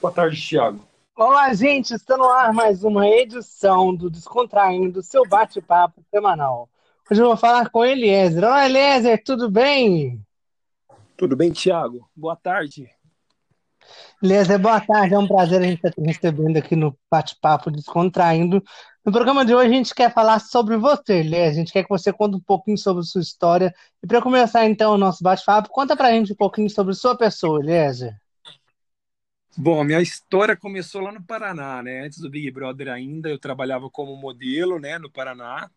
Boa tarde, Thiago. Olá, gente. Está no ar mais uma edição do Descontraindo, do seu bate-papo semanal. Hoje eu vou falar com Eliezer. Olá, Eliezer, tudo bem? Tudo bem, Thiago? Boa tarde. Eliezer, boa tarde. É um prazer a gente estar te recebendo aqui no bate-papo Descontraindo. No programa de hoje a gente quer falar sobre você, Eliezer. A gente quer que você conte um pouquinho sobre sua história. E para começar então o nosso bate-papo, conta para a gente um pouquinho sobre sua pessoa, Eliezer. Bom, minha história começou lá no Paraná, né? Antes do Big Brother ainda, eu trabalhava como modelo, né, no Paraná.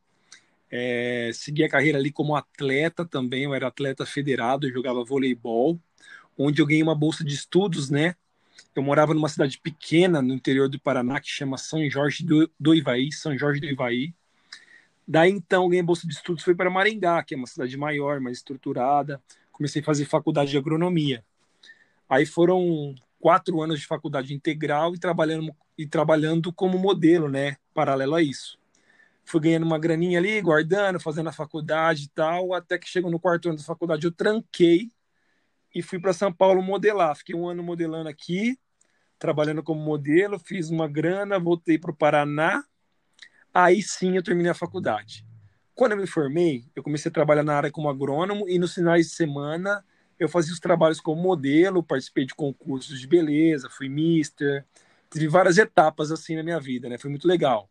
É, segui a carreira ali como atleta também, eu era atleta federado, jogava voleibol, onde eu ganhei uma bolsa de estudos, né? Eu morava numa cidade pequena no interior do Paraná que chama São Jorge do, do Ivaí, São Jorge do Ivaí. Daí então ganhei bolsa de estudos, fui para Maringá, que é uma cidade maior, mais estruturada. Comecei a fazer faculdade de agronomia. Aí foram quatro anos de faculdade integral e trabalhando, e trabalhando como modelo, né? Paralelo a isso. Fui ganhando uma graninha ali, guardando, fazendo a faculdade e tal, até que chegou no quarto ano da faculdade, eu tranquei e fui para São Paulo modelar. Fiquei um ano modelando aqui, trabalhando como modelo, fiz uma grana, voltei para o Paraná. Aí sim eu terminei a faculdade. Quando eu me formei, eu comecei a trabalhar na área como agrônomo e nos finais de semana eu fazia os trabalhos como modelo, participei de concursos de beleza, fui mister, tive várias etapas assim na minha vida, né? Foi muito legal.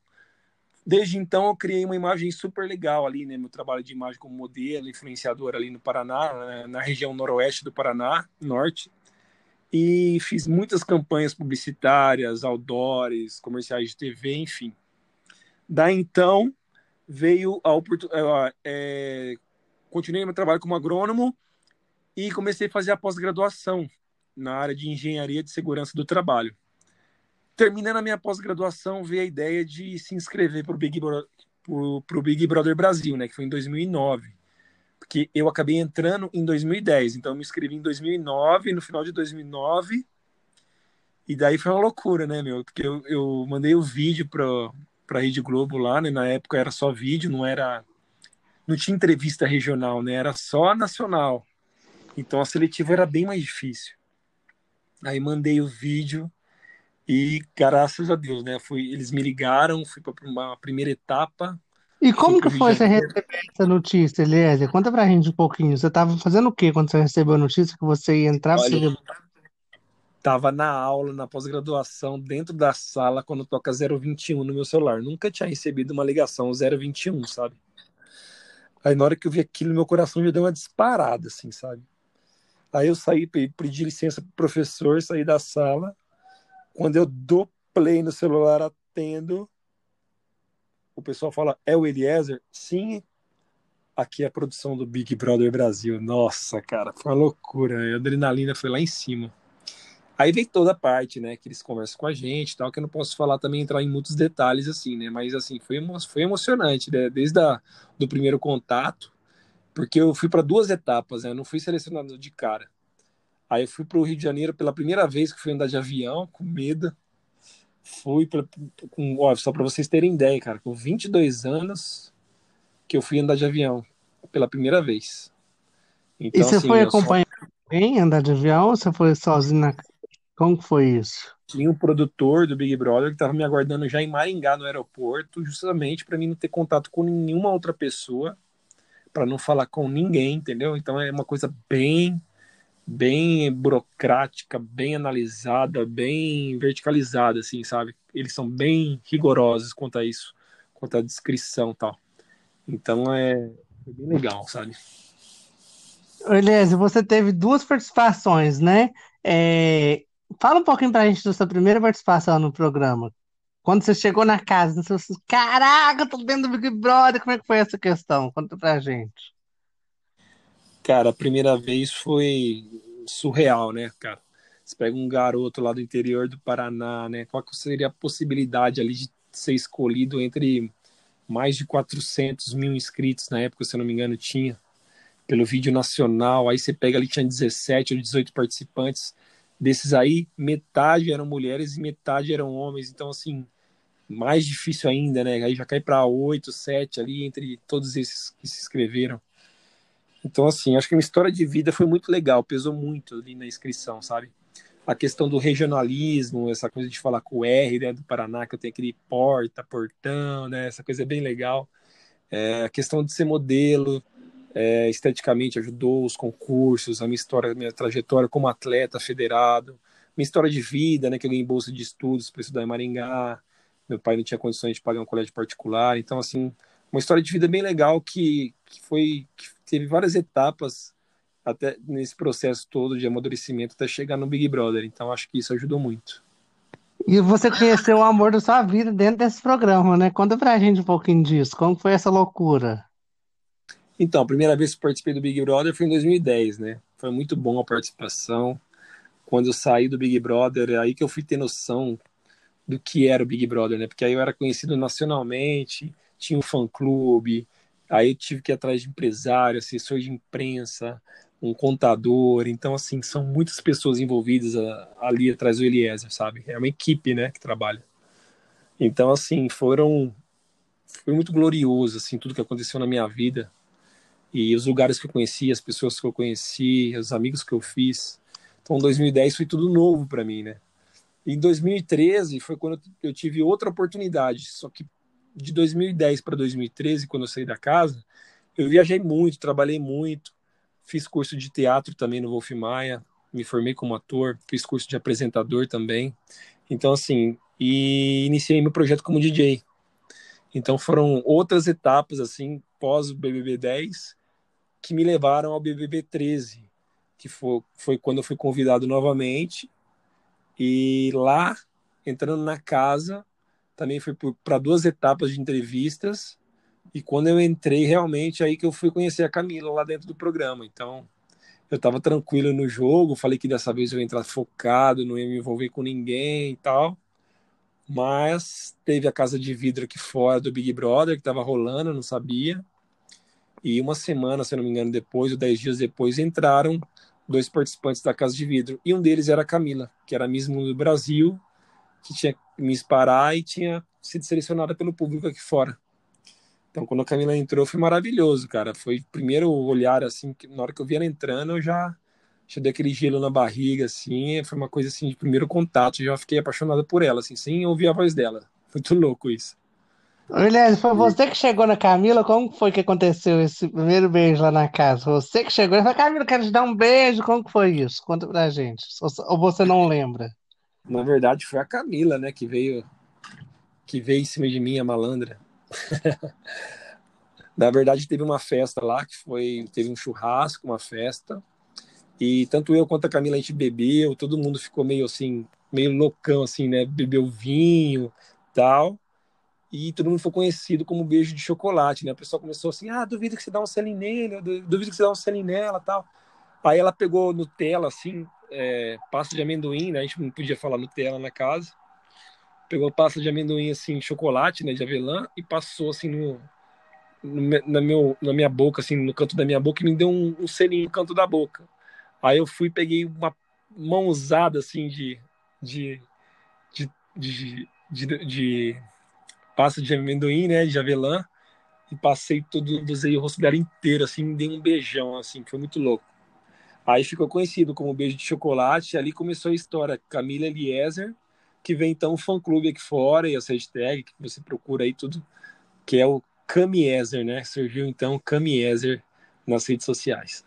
Desde então eu criei uma imagem super legal ali, né? Meu trabalho de imagem como modelo, influenciador ali no Paraná, né? na região noroeste do Paraná, norte. E fiz muitas campanhas publicitárias, outdoors, comerciais de TV, enfim. Daí então veio a oportunidade. É, continuei meu trabalho como agrônomo e comecei a fazer a pós-graduação na área de engenharia de segurança do trabalho. Terminando a minha pós-graduação, veio a ideia de se inscrever para o Big, Big Brother Brasil, né, que foi em 2009. Porque eu acabei entrando em 2010, então eu me inscrevi em 2009, no final de 2009, e daí foi uma loucura, né, meu? Porque eu, eu mandei o vídeo para a Rede Globo lá, né? Na época era só vídeo, não era. Não tinha entrevista regional, né? Era só nacional. Então a seletiva era bem mais difícil. Aí mandei o vídeo e graças a Deus, né? Fui, eles me ligaram, fui para uma primeira etapa. E como que foi você receber essa notícia, Eliezer? Conta pra gente um pouquinho. Você estava fazendo o que quando você recebeu a notícia que você ia entrar? Olha, você... Tava na aula, na pós-graduação, dentro da sala, quando toca 021 no meu celular. Nunca tinha recebido uma ligação 021, sabe? Aí na hora que eu vi aquilo, meu coração já deu uma disparada, assim, sabe? Aí eu saí, pedi licença pro professor, saí da sala. Quando eu dou play no celular, atendo. O pessoal fala, é o Eliezer? Sim. Aqui é a produção do Big Brother Brasil. Nossa, cara, foi uma loucura. A adrenalina foi lá em cima. Aí vem toda a parte, né, que eles conversam com a gente tal, que eu não posso falar também, entrar em muitos detalhes, assim, né, mas, assim, foi, foi emocionante, né, desde a, do primeiro contato, porque eu fui para duas etapas, né? Eu não fui selecionado de cara. Aí eu fui para o Rio de Janeiro pela primeira vez que fui andar de avião, com medo. Fui pra, com, ó, só para vocês terem ideia, cara, com 22 anos que eu fui andar de avião pela primeira vez. Então, e você assim, foi acompanhar só... alguém andar de avião ou você foi sozinho na... Como foi isso? Tinha um produtor do Big Brother que estava me aguardando já em Maringá, no aeroporto, justamente para mim não ter contato com nenhuma outra pessoa para não falar com ninguém, entendeu? Então é uma coisa bem bem burocrática, bem analisada, bem verticalizada, assim, sabe? Eles são bem rigorosos quanto a isso, quanto à descrição tal. Então é, é bem legal, sabe? Beleza, você teve duas participações, né? É... Fala um pouquinho pra gente da sua primeira participação no programa. Quando você chegou na casa, você falou assim, caraca, tô dentro do Big Brother, como é que foi essa questão? Conta pra gente. Cara, a primeira vez foi surreal, né, cara? Você pega um garoto lá do interior do Paraná, né? Qual seria a possibilidade ali de ser escolhido entre mais de 400 mil inscritos na época, se eu não me engano, tinha, pelo vídeo nacional. Aí você pega ali, tinha 17 ou 18 participantes. Desses aí, metade eram mulheres e metade eram homens. Então, assim, mais difícil ainda, né? Aí já cai para 8, 7 ali, entre todos esses que se inscreveram. Então, assim, acho que a minha história de vida foi muito legal, pesou muito ali na inscrição, sabe? a questão do regionalismo, essa coisa de falar com o R né, do Paraná, que eu tenho aquele porta, portão, né, essa coisa é bem legal. É, a questão de ser modelo, é, esteticamente ajudou os concursos, a minha história, a minha trajetória como atleta federado, minha história de vida, né, que eu ganhei bolsa de estudos para estudar em Maringá, meu pai não tinha condições de pagar um colégio particular, então assim, uma história de vida bem legal que, que foi que teve várias etapas até nesse processo todo de amadurecimento até chegar no Big Brother. Então acho que isso ajudou muito. E você conheceu o amor da sua vida dentro desse programa, né? Conta pra gente um pouquinho disso. Como foi essa loucura? Então, a primeira vez que participei do Big Brother foi em 2010, né? Foi muito bom a participação. Quando eu saí do Big Brother, é aí que eu fui ter noção do que era o Big Brother, né? Porque aí eu era conhecido nacionalmente, tinha um fã-clube, aí eu tive que ir atrás de empresário, assessor de imprensa, um contador. Então, assim, são muitas pessoas envolvidas ali atrás do Eliezer, sabe? É uma equipe, né, que trabalha. Então, assim, foram. Foi muito glorioso, assim, tudo que aconteceu na minha vida. E os lugares que eu conheci, as pessoas que eu conheci, os amigos que eu fiz. Então, 2010 foi tudo novo para mim, né? Em 2013 foi quando eu tive outra oportunidade, só que de 2010 para 2013, quando eu saí da casa, eu viajei muito, trabalhei muito, fiz curso de teatro também no Wolf Maia, me formei como ator, fiz curso de apresentador também. Então, assim, e iniciei meu projeto como DJ. Então, foram outras etapas, assim, pós o BBB 10, que me levaram ao BBB 13, que foi, foi quando eu fui convidado novamente. E lá, entrando na casa, também fui para duas etapas de entrevistas e quando eu entrei, realmente, aí que eu fui conhecer a Camila lá dentro do programa. Então, eu estava tranquilo no jogo, falei que dessa vez eu ia entrar focado, não ia me envolver com ninguém e tal. Mas teve a casa de vidro aqui fora do Big Brother, que estava rolando, eu não sabia. E uma semana, se não me engano, depois, ou dez dias depois, entraram dois participantes da Casa de Vidro. E um deles era a Camila, que era mesmo do Brasil, que tinha me parar e tinha sido selecionada pelo público aqui fora. Então, quando a Camila entrou, foi maravilhoso, cara. Foi o primeiro olhar, assim, que na hora que eu vi ela entrando, eu já, já dei aquele gelo na barriga, assim. Foi uma coisa, assim, de primeiro contato. Já fiquei apaixonado por ela, assim, sem ouvir a voz dela. Muito louco isso. Aliás, foi você que chegou na Camila? Como foi que aconteceu esse primeiro beijo lá na casa? Você que chegou e falou, Camila, quero te dar um beijo. Como que foi isso? Conta pra gente. Ou você não lembra? Na verdade, foi a Camila, né, que veio que veio em cima de mim, a malandra. Na verdade, teve uma festa lá, que foi, teve um churrasco, uma festa, e tanto eu quanto a Camila a gente bebeu, todo mundo ficou meio assim, meio loucão assim, né? Bebeu vinho, tal. E todo mundo foi conhecido como beijo de chocolate, né? A pessoa começou assim: "Ah, duvido que você dá um selinho nele, duvido que você dá um selinho nela", tal. Aí ela pegou Nutella assim, é, pasta de amendoim, né? A gente não podia falar Nutella na casa pegou pasta de amendoim assim, chocolate, né, de avelã e passou assim no, no na, meu, na minha boca, assim, no canto da minha boca e me deu um, um selinho no canto da boca. Aí eu fui peguei uma mãozada assim de de de, de, de, de pasta de amendoim, né, de avelã e passei todo, usei o rosto dela inteiro, assim, dei um beijão, assim, foi muito louco. Aí ficou conhecido como beijo de chocolate, ali começou a história. Camila Eliezer, que vem então o fã clube aqui fora e as hashtags que você procura aí tudo, que é o Camiezer, né? Surgiu então o Camiezer nas redes sociais.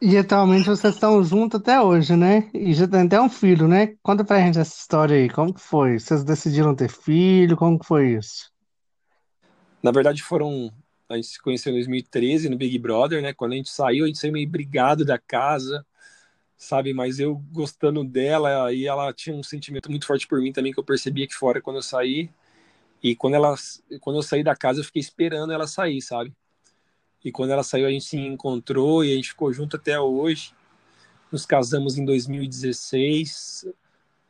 E atualmente vocês estão juntos até hoje, né? E já tem até um filho, né? Conta pra gente essa história aí, como que foi? Vocês decidiram ter filho? Como que foi isso? Na verdade foram a gente se conheceu em 2013 no Big Brother, né? Quando a gente saiu, a gente saiu meio brigado da casa, sabe? Mas eu gostando dela, e ela tinha um sentimento muito forte por mim também, que eu percebia que fora quando eu saí. E quando, ela, quando eu saí da casa, eu fiquei esperando ela sair, sabe? E quando ela saiu, a gente se encontrou e a gente ficou junto até hoje. Nos casamos em 2016.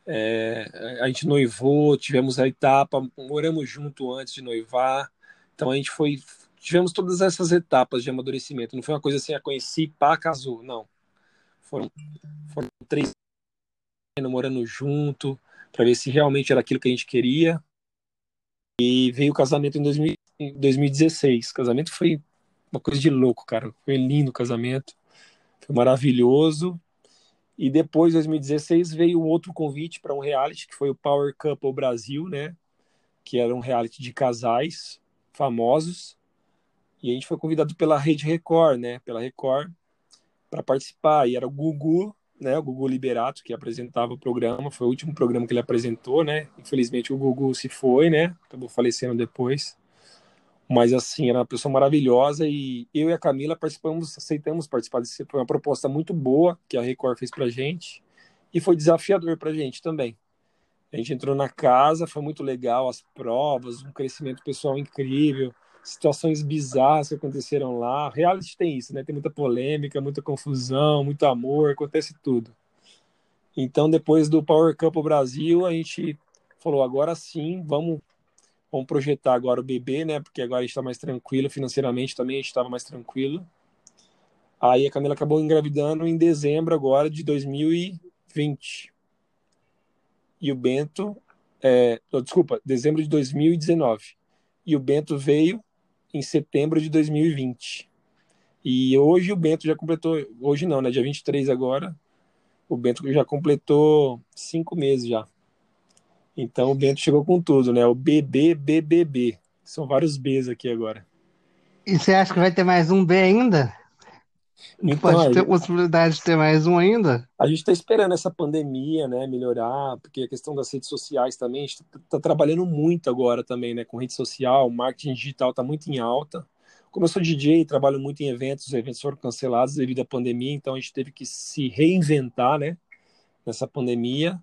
É, a gente noivou, tivemos a etapa, moramos junto antes de noivar. Então a gente foi. Tivemos todas essas etapas de amadurecimento. Não foi uma coisa assim, a conheci, pá, casou. Não foram, foram três namorando junto, para ver se realmente era aquilo que a gente queria. E veio o casamento em, 2000, em 2016. O casamento foi uma coisa de louco, cara. Foi lindo o casamento. Foi maravilhoso. E depois, em 2016, veio outro convite para um reality, que foi o Power Couple Brasil, né? Que era um reality de casais famosos. E a gente foi convidado pela Rede Record, né? Pela Record, para participar. E era o Gugu, né? O Gugu Liberato, que apresentava o programa. Foi o último programa que ele apresentou, né? Infelizmente, o Gugu se foi, né? Acabou falecendo depois. Mas, assim, era uma pessoa maravilhosa e eu e a Camila participamos, aceitamos participar desse. Foi uma proposta muito boa que a Record fez pra gente e foi desafiador pra gente também. A gente entrou na casa, foi muito legal, as provas, um crescimento pessoal incrível, situações bizarras que aconteceram lá. Reality tem isso, né? Tem muita polêmica, muita confusão, muito amor, acontece tudo. Então, depois do Power Cup Brasil, a gente falou: agora sim, vamos Vamos projetar agora o bebê, né? Porque agora a gente está mais tranquilo financeiramente também, a gente estava mais tranquilo. Aí a Camila acabou engravidando em dezembro agora de 2020. E o Bento, é, desculpa, dezembro de 2019. E o Bento veio em setembro de 2020. E hoje o Bento já completou, hoje não, né? Dia 23 agora, o Bento já completou cinco meses já. Então o Bento chegou com tudo, né? O BBBBB. São vários Bs aqui agora. E você acha que vai ter mais um B ainda? Então, Pode ter possibilidade de ter mais um ainda? A gente está esperando essa pandemia, né, melhorar, porque a questão das redes sociais também, a gente está tá trabalhando muito agora também, né, com rede social, marketing digital está muito em alta. Como eu sou DJ, trabalho muito em eventos, os eventos foram cancelados devido à pandemia, então a gente teve que se reinventar, né, nessa pandemia.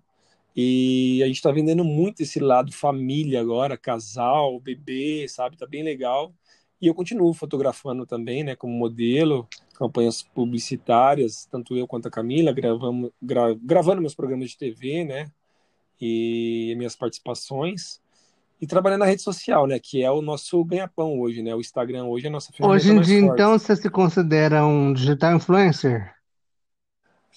E a gente está vendendo muito esse lado família agora, casal, bebê, sabe? Tá bem legal. E eu continuo fotografando também, né, como modelo, campanhas publicitárias, tanto eu quanto a Camila, gravamos, gra, gravando meus programas de TV, né, e minhas participações. E trabalhando na rede social, né, que é o nosso ganha-pão hoje, né, o Instagram hoje é a nossa ferramenta Hoje em dia, forte. então, você se considera um digital influencer?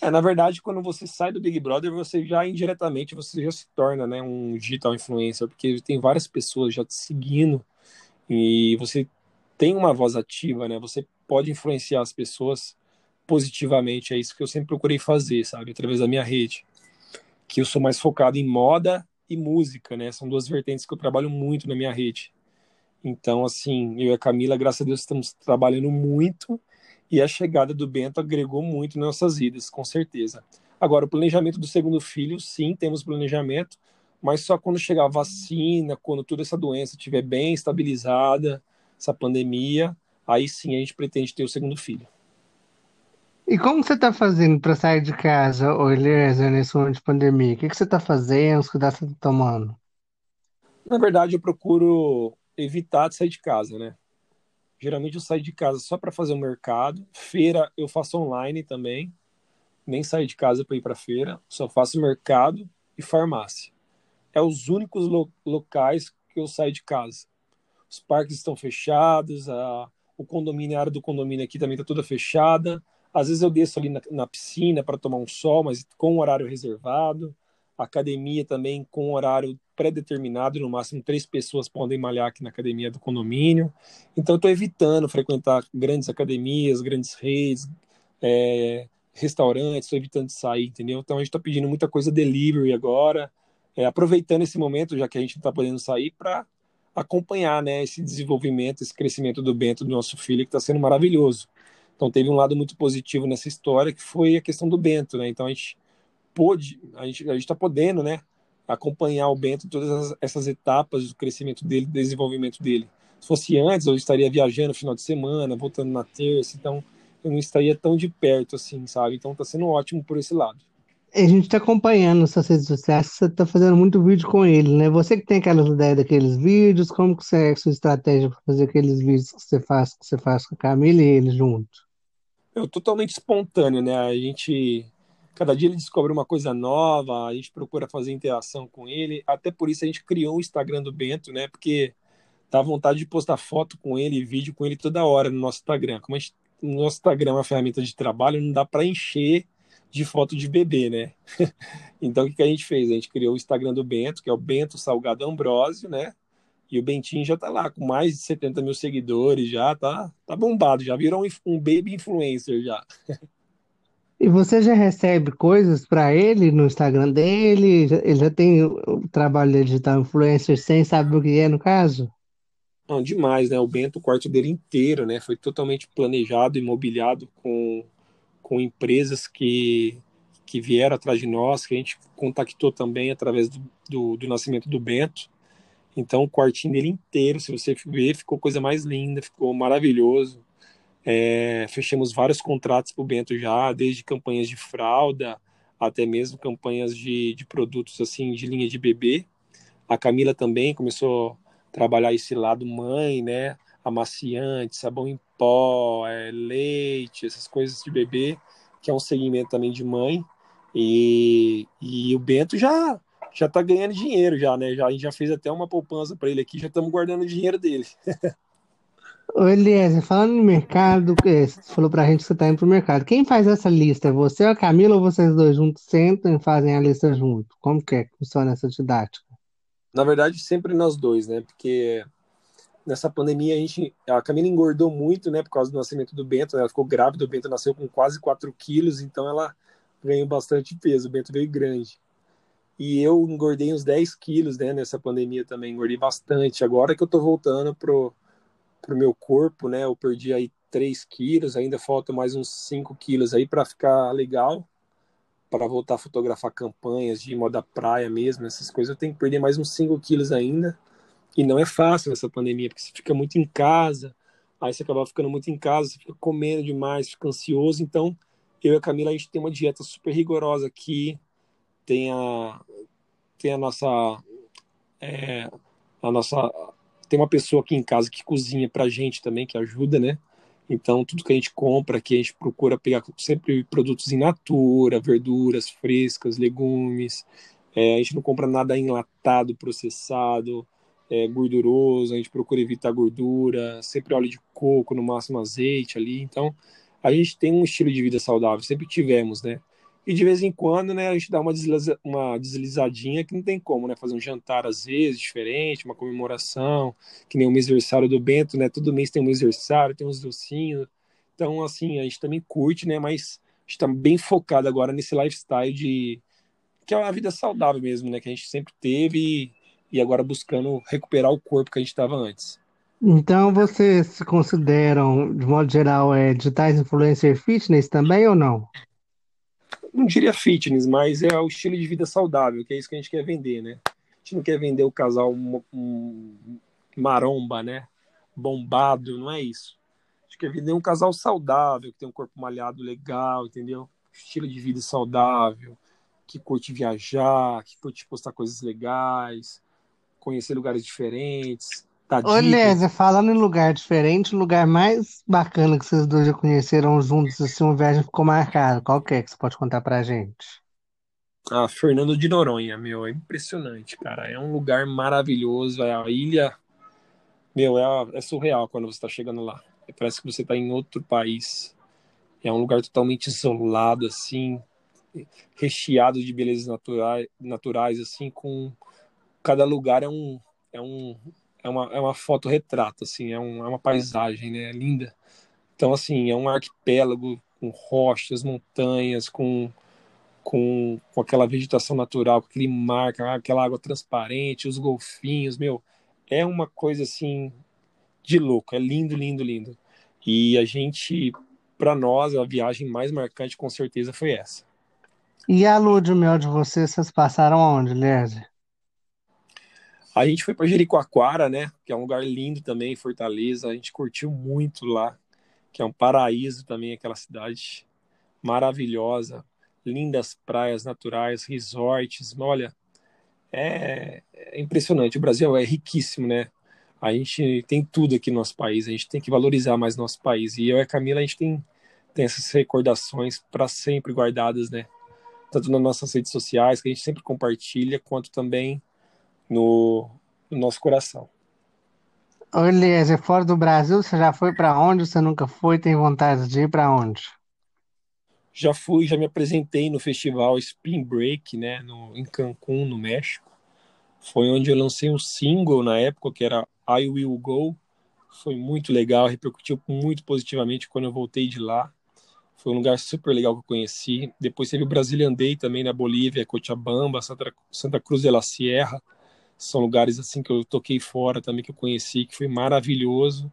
É, na verdade, quando você sai do Big Brother, você já indiretamente você já se torna, né, um digital influencer, porque tem várias pessoas já te seguindo e você tem uma voz ativa, né? Você pode influenciar as pessoas positivamente, é isso que eu sempre procurei fazer, sabe, através da minha rede. Que eu sou mais focado em moda e música, né? São duas vertentes que eu trabalho muito na minha rede. Então, assim, eu e a Camila, graças a Deus, estamos trabalhando muito e a chegada do Bento agregou muito em nossas vidas, com certeza. Agora, o planejamento do segundo filho, sim, temos planejamento, mas só quando chegar a vacina, quando toda essa doença estiver bem estabilizada, essa pandemia, aí sim a gente pretende ter o segundo filho. E como você está fazendo para sair de casa, Eliezer, nesse ano de pandemia? O que, que você está fazendo? Os cuidados que você está tomando? Na verdade, eu procuro evitar de sair de casa, né? Geralmente eu saio de casa só para fazer o mercado. Feira eu faço online também. Nem saio de casa para ir para feira. Só faço mercado e farmácia. É os únicos lo locais que eu saio de casa. Os parques estão fechados, a, o condomínio, a área do condomínio aqui também está toda fechada. Às vezes eu desço ali na, na piscina para tomar um sol, mas com horário reservado. Academia também com horário pré-determinado, no máximo três pessoas podem malhar aqui na academia do condomínio. Então, estou evitando frequentar grandes academias, grandes redes, é, restaurantes, estou evitando sair, entendeu? Então, a gente está pedindo muita coisa delivery agora, é, aproveitando esse momento, já que a gente não está podendo sair, para acompanhar né, esse desenvolvimento, esse crescimento do Bento, do nosso filho, que está sendo maravilhoso. Então, teve um lado muito positivo nessa história, que foi a questão do Bento, né? Então, a gente pôde, a gente está podendo, né? Acompanhar o Bento em todas essas etapas do crescimento dele, do desenvolvimento dele. Se fosse antes, eu estaria viajando no final de semana, voltando na terça, então eu não estaria tão de perto assim, sabe? Então tá sendo ótimo por esse lado. A gente está acompanhando suas redes sociais, você está fazendo muito vídeo com ele, né? Você que tem aquelas ideias daqueles vídeos, como que você é a sua estratégia para fazer aqueles vídeos que você faz, que você faz com a Camila e ele junto? Eu totalmente espontâneo, né? A gente Cada dia ele descobre uma coisa nova, a gente procura fazer interação com ele. Até por isso a gente criou o Instagram do Bento, né? Porque dá vontade de postar foto com ele, vídeo com ele toda hora no nosso Instagram. Como a gente, o nosso Instagram é uma ferramenta de trabalho, não dá para encher de foto de bebê, né? então o que, a gente fez? A gente criou o Instagram do Bento, que é o Bento Salgado Ambrósio, né? E o Bentinho já tá lá com mais de 70 mil seguidores, já tá, tá bombado, já virou um, um baby influencer já. E você já recebe coisas para ele no Instagram dele? Ele já tem o trabalho de digital influencer sem saber o que é, no caso? Não, demais, né? O Bento, o quarto dele inteiro, né? Foi totalmente planejado e mobiliado com, com empresas que, que vieram atrás de nós, que a gente contactou também através do, do, do nascimento do Bento. Então, o quartinho dele inteiro, se você ver, ficou coisa mais linda, ficou maravilhoso. É, fechamos vários contratos para o Bento já, desde campanhas de fralda até mesmo campanhas de, de produtos assim de linha de bebê. A Camila também começou a trabalhar esse lado mãe, né? Amaciante, sabão em pó, é, leite, essas coisas de bebê, que é um segmento também de mãe. E, e o Bento já já tá ganhando dinheiro já, né? Já, a gente já fez até uma poupança para ele aqui, já estamos guardando o dinheiro dele. Ô, Eliezer, falando em mercado, você falou pra gente que você tá indo pro mercado. Quem faz essa lista? É Você ou a Camila ou vocês dois juntos sentam e fazem a lista junto? Como que é que funciona essa didática? Na verdade, sempre nós dois, né? Porque nessa pandemia a gente a Camila engordou muito né por causa do nascimento do Bento né? ela ficou grávida o Bento nasceu com quase 4 quilos então ela ganhou bastante peso o Bento veio grande e eu engordei uns 10 quilos né nessa pandemia também engordei bastante agora que eu tô voltando pro pro meu corpo né eu perdi aí 3 quilos ainda falta mais uns 5 quilos aí para ficar legal para voltar a fotografar campanhas de moda praia mesmo essas coisas eu tenho que perder mais uns 5 quilos ainda e não é fácil essa pandemia, porque você fica muito em casa, aí você acaba ficando muito em casa, você fica comendo demais, fica ansioso. Então, eu e a Camila, a gente tem uma dieta super rigorosa aqui, tem a, tem a nossa. É, a nossa tem uma pessoa aqui em casa que cozinha pra gente também, que ajuda, né? Então, tudo que a gente compra aqui, a gente procura pegar sempre produtos in natura, verduras frescas, legumes. É, a gente não compra nada enlatado, processado é, gorduroso, a gente procura evitar gordura, sempre óleo de coco, no máximo azeite ali. Então, a gente tem um estilo de vida saudável, sempre tivemos, né? E de vez em quando, né, a gente dá uma, desliza, uma deslizadinha que não tem como, né? Fazer um jantar às vezes diferente, uma comemoração, que nem o mêsversário do Bento, né? Todo mês tem um mêsversário, tem uns docinhos. Então, assim, a gente também curte, né? Mas a gente tá bem focado agora nesse lifestyle de que é uma vida saudável mesmo, né? Que a gente sempre teve e agora buscando recuperar o corpo que a gente estava antes. Então, vocês se consideram, de modo geral, é, digitais influencer fitness também ou não? Não diria fitness, mas é o estilo de vida saudável, que é isso que a gente quer vender, né? A gente não quer vender o casal um, maromba, né? Bombado, não é isso. A gente quer vender um casal saudável, que tem um corpo malhado legal, entendeu? Estilo de vida saudável, que curte viajar, que curte postar coisas legais, conhecer lugares diferentes, dar Ô. Lésia, falando em lugar diferente, o lugar mais bacana que vocês dois já conheceram juntos, assim, uma viagem ficou marcada. Qual que é que você pode contar pra gente? Ah, Fernando de Noronha, meu, é impressionante, cara. É um lugar maravilhoso. é A ilha, meu, é, é surreal quando você está chegando lá. Parece que você está em outro país. É um lugar totalmente isolado, assim, recheado de belezas naturais, naturais assim, com cada lugar é um é um é uma, é uma foto retrato assim é, um, é uma paisagem né? É linda. Então assim é um arquipélago com rochas montanhas com com, com aquela vegetação natural com aquele mar aquela água transparente os golfinhos meu. É uma coisa assim de louco. É lindo lindo lindo. E a gente para nós a viagem mais marcante com certeza foi essa. E a lua de mel de vocês, vocês passaram aonde, Lésia? A gente foi para Jericoacoara, né? Que é um lugar lindo também, Fortaleza. A gente curtiu muito lá, que é um paraíso também, aquela cidade maravilhosa, lindas praias naturais, resorts. Olha, é, é impressionante. O Brasil é riquíssimo, né? A gente tem tudo aqui no nosso país. A gente tem que valorizar mais nosso país. E eu e a Camila, a gente tem, tem essas recordações para sempre guardadas, né? Tanto nas nossas redes sociais, que a gente sempre compartilha, quanto também no, no nosso coração. Lésia, fora do Brasil, você já foi pra onde? Você nunca foi? Tem vontade de ir pra onde? Já fui, já me apresentei no festival Spring Break, né, no, em Cancún, no México. Foi onde eu lancei um single na época, que era I Will Go. Foi muito legal, repercutiu muito positivamente quando eu voltei de lá. Foi um lugar super legal que eu conheci. Depois teve o Brazilian Day também na Bolívia, Cochabamba, Santa, Santa Cruz de la Sierra. São lugares assim que eu toquei fora também que eu conheci, que foi maravilhoso.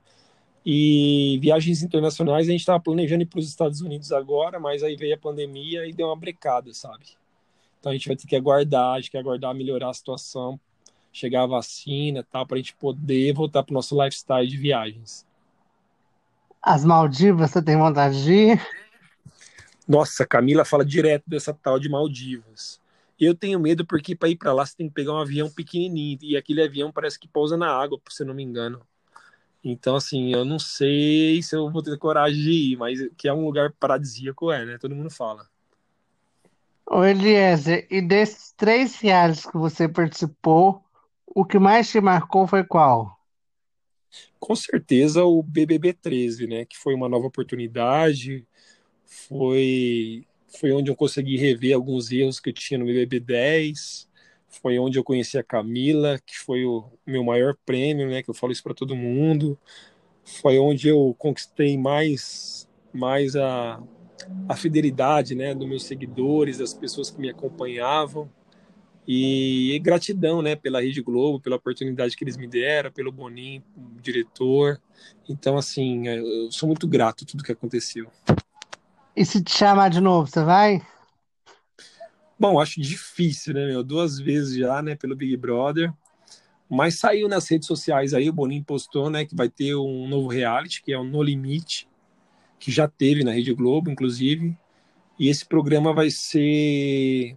E viagens internacionais a gente estava planejando ir para os Estados Unidos agora, mas aí veio a pandemia e deu uma brecada, sabe? Então a gente vai ter que aguardar, a gente quer aguardar melhorar a situação, chegar a vacina, tal, para a gente poder voltar para o nosso lifestyle de viagens. As Maldivas, você tem vontade de ir? Nossa, Camila fala direto dessa tal de Maldivas. Eu tenho medo porque para ir para lá você tem que pegar um avião pequenininho e aquele avião parece que pousa na água, se eu não me engano. Então, assim, eu não sei se eu vou ter coragem de ir, mas que é um lugar paradisíaco, é, né? Todo mundo fala. Ô Eliezer, e desses três reais que você participou, o que mais te marcou foi qual? Com certeza o BBB 13, né? Que foi uma nova oportunidade, foi, foi onde eu consegui rever alguns erros que eu tinha no BBB 10, foi onde eu conheci a Camila, que foi o meu maior prêmio, né? Que eu falo isso para todo mundo. Foi onde eu conquistei mais, mais a, a fidelidade, né? Dos meus seguidores, das pessoas que me acompanhavam. E, gratidão, né, pela Rede Globo, pela oportunidade que eles me deram, pelo Boninho, diretor. Então, assim, eu sou muito grato a tudo que aconteceu. E se te chamar de novo, você vai? Bom, acho difícil, né, meu? Duas vezes já, né, pelo Big Brother. Mas saiu nas redes sociais aí, o Boninho postou, né, que vai ter um novo reality, que é o No Limite, que já teve na Rede Globo, inclusive. E esse programa vai ser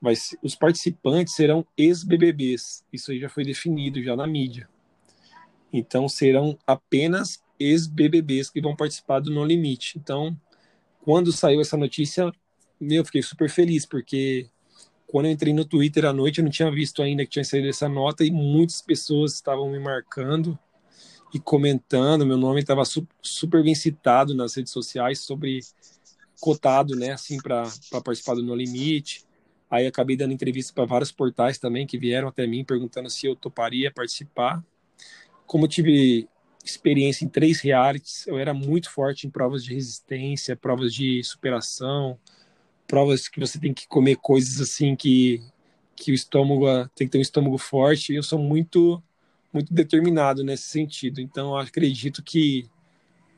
mas os participantes serão ex-BBBs. Isso aí já foi definido já na mídia. Então serão apenas ex-BBBs que vão participar do No Limite. Então, quando saiu essa notícia, eu fiquei super feliz, porque quando eu entrei no Twitter à noite, eu não tinha visto ainda que tinha saído essa nota e muitas pessoas estavam me marcando e comentando. Meu nome estava super bem citado nas redes sociais sobre cotado, né, assim, para participar do No Limite. Aí acabei dando entrevista para vários portais também que vieram até mim perguntando se eu toparia participar. Como eu tive experiência em três realities, eu era muito forte em provas de resistência, provas de superação, provas que você tem que comer coisas assim que que o estômago tem que ter um estômago forte. Eu sou muito muito determinado nesse sentido. Então acredito que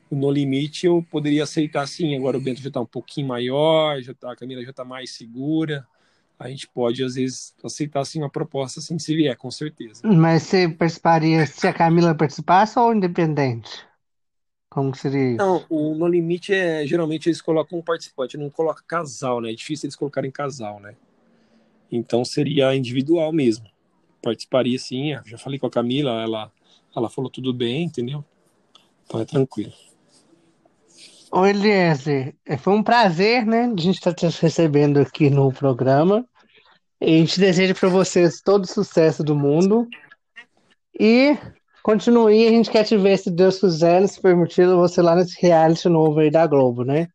no limite eu poderia aceitar sim. Agora o Bento já está um pouquinho maior, já tá, a Camila já está mais segura a gente pode, às vezes, aceitar assim, uma proposta assim, se vier, com certeza. Mas você participaria se a Camila participasse ou independente? Como seria isso? Não, o No Limite é geralmente eles colocam um participante, não coloca casal, né? É difícil eles colocarem casal, né? Então seria individual mesmo. Participaria sim, já falei com a Camila, ela, ela falou tudo bem, entendeu? Então é tranquilo. Oi, Eliezer. É, foi um prazer, né, a gente estar te recebendo aqui no programa. E a gente deseja para vocês todo o sucesso do mundo. E continue, a gente quer te ver, se Deus quiser, se permitir, você lá nesse reality novo aí da Globo, né?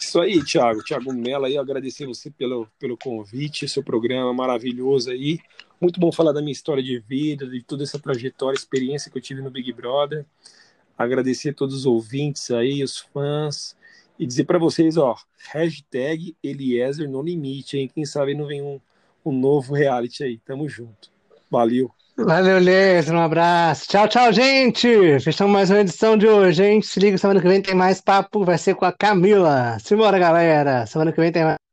Isso aí, Thiago. Thiago Mello aí, agradecer você pelo, pelo convite, seu programa maravilhoso aí. Muito bom falar da minha história de vida, de toda essa trajetória, experiência que eu tive no Big Brother agradecer a todos os ouvintes aí, os fãs, e dizer para vocês, ó, hashtag Eliezer no limite, hein? Quem sabe não vem um, um novo reality aí. Tamo junto. Valeu. Valeu, Eliezer. Um abraço. Tchau, tchau, gente. Fechamos mais uma edição de hoje, hein? Se liga, semana que vem tem mais papo. Vai ser com a Camila. Simbora, galera. Semana que vem tem mais.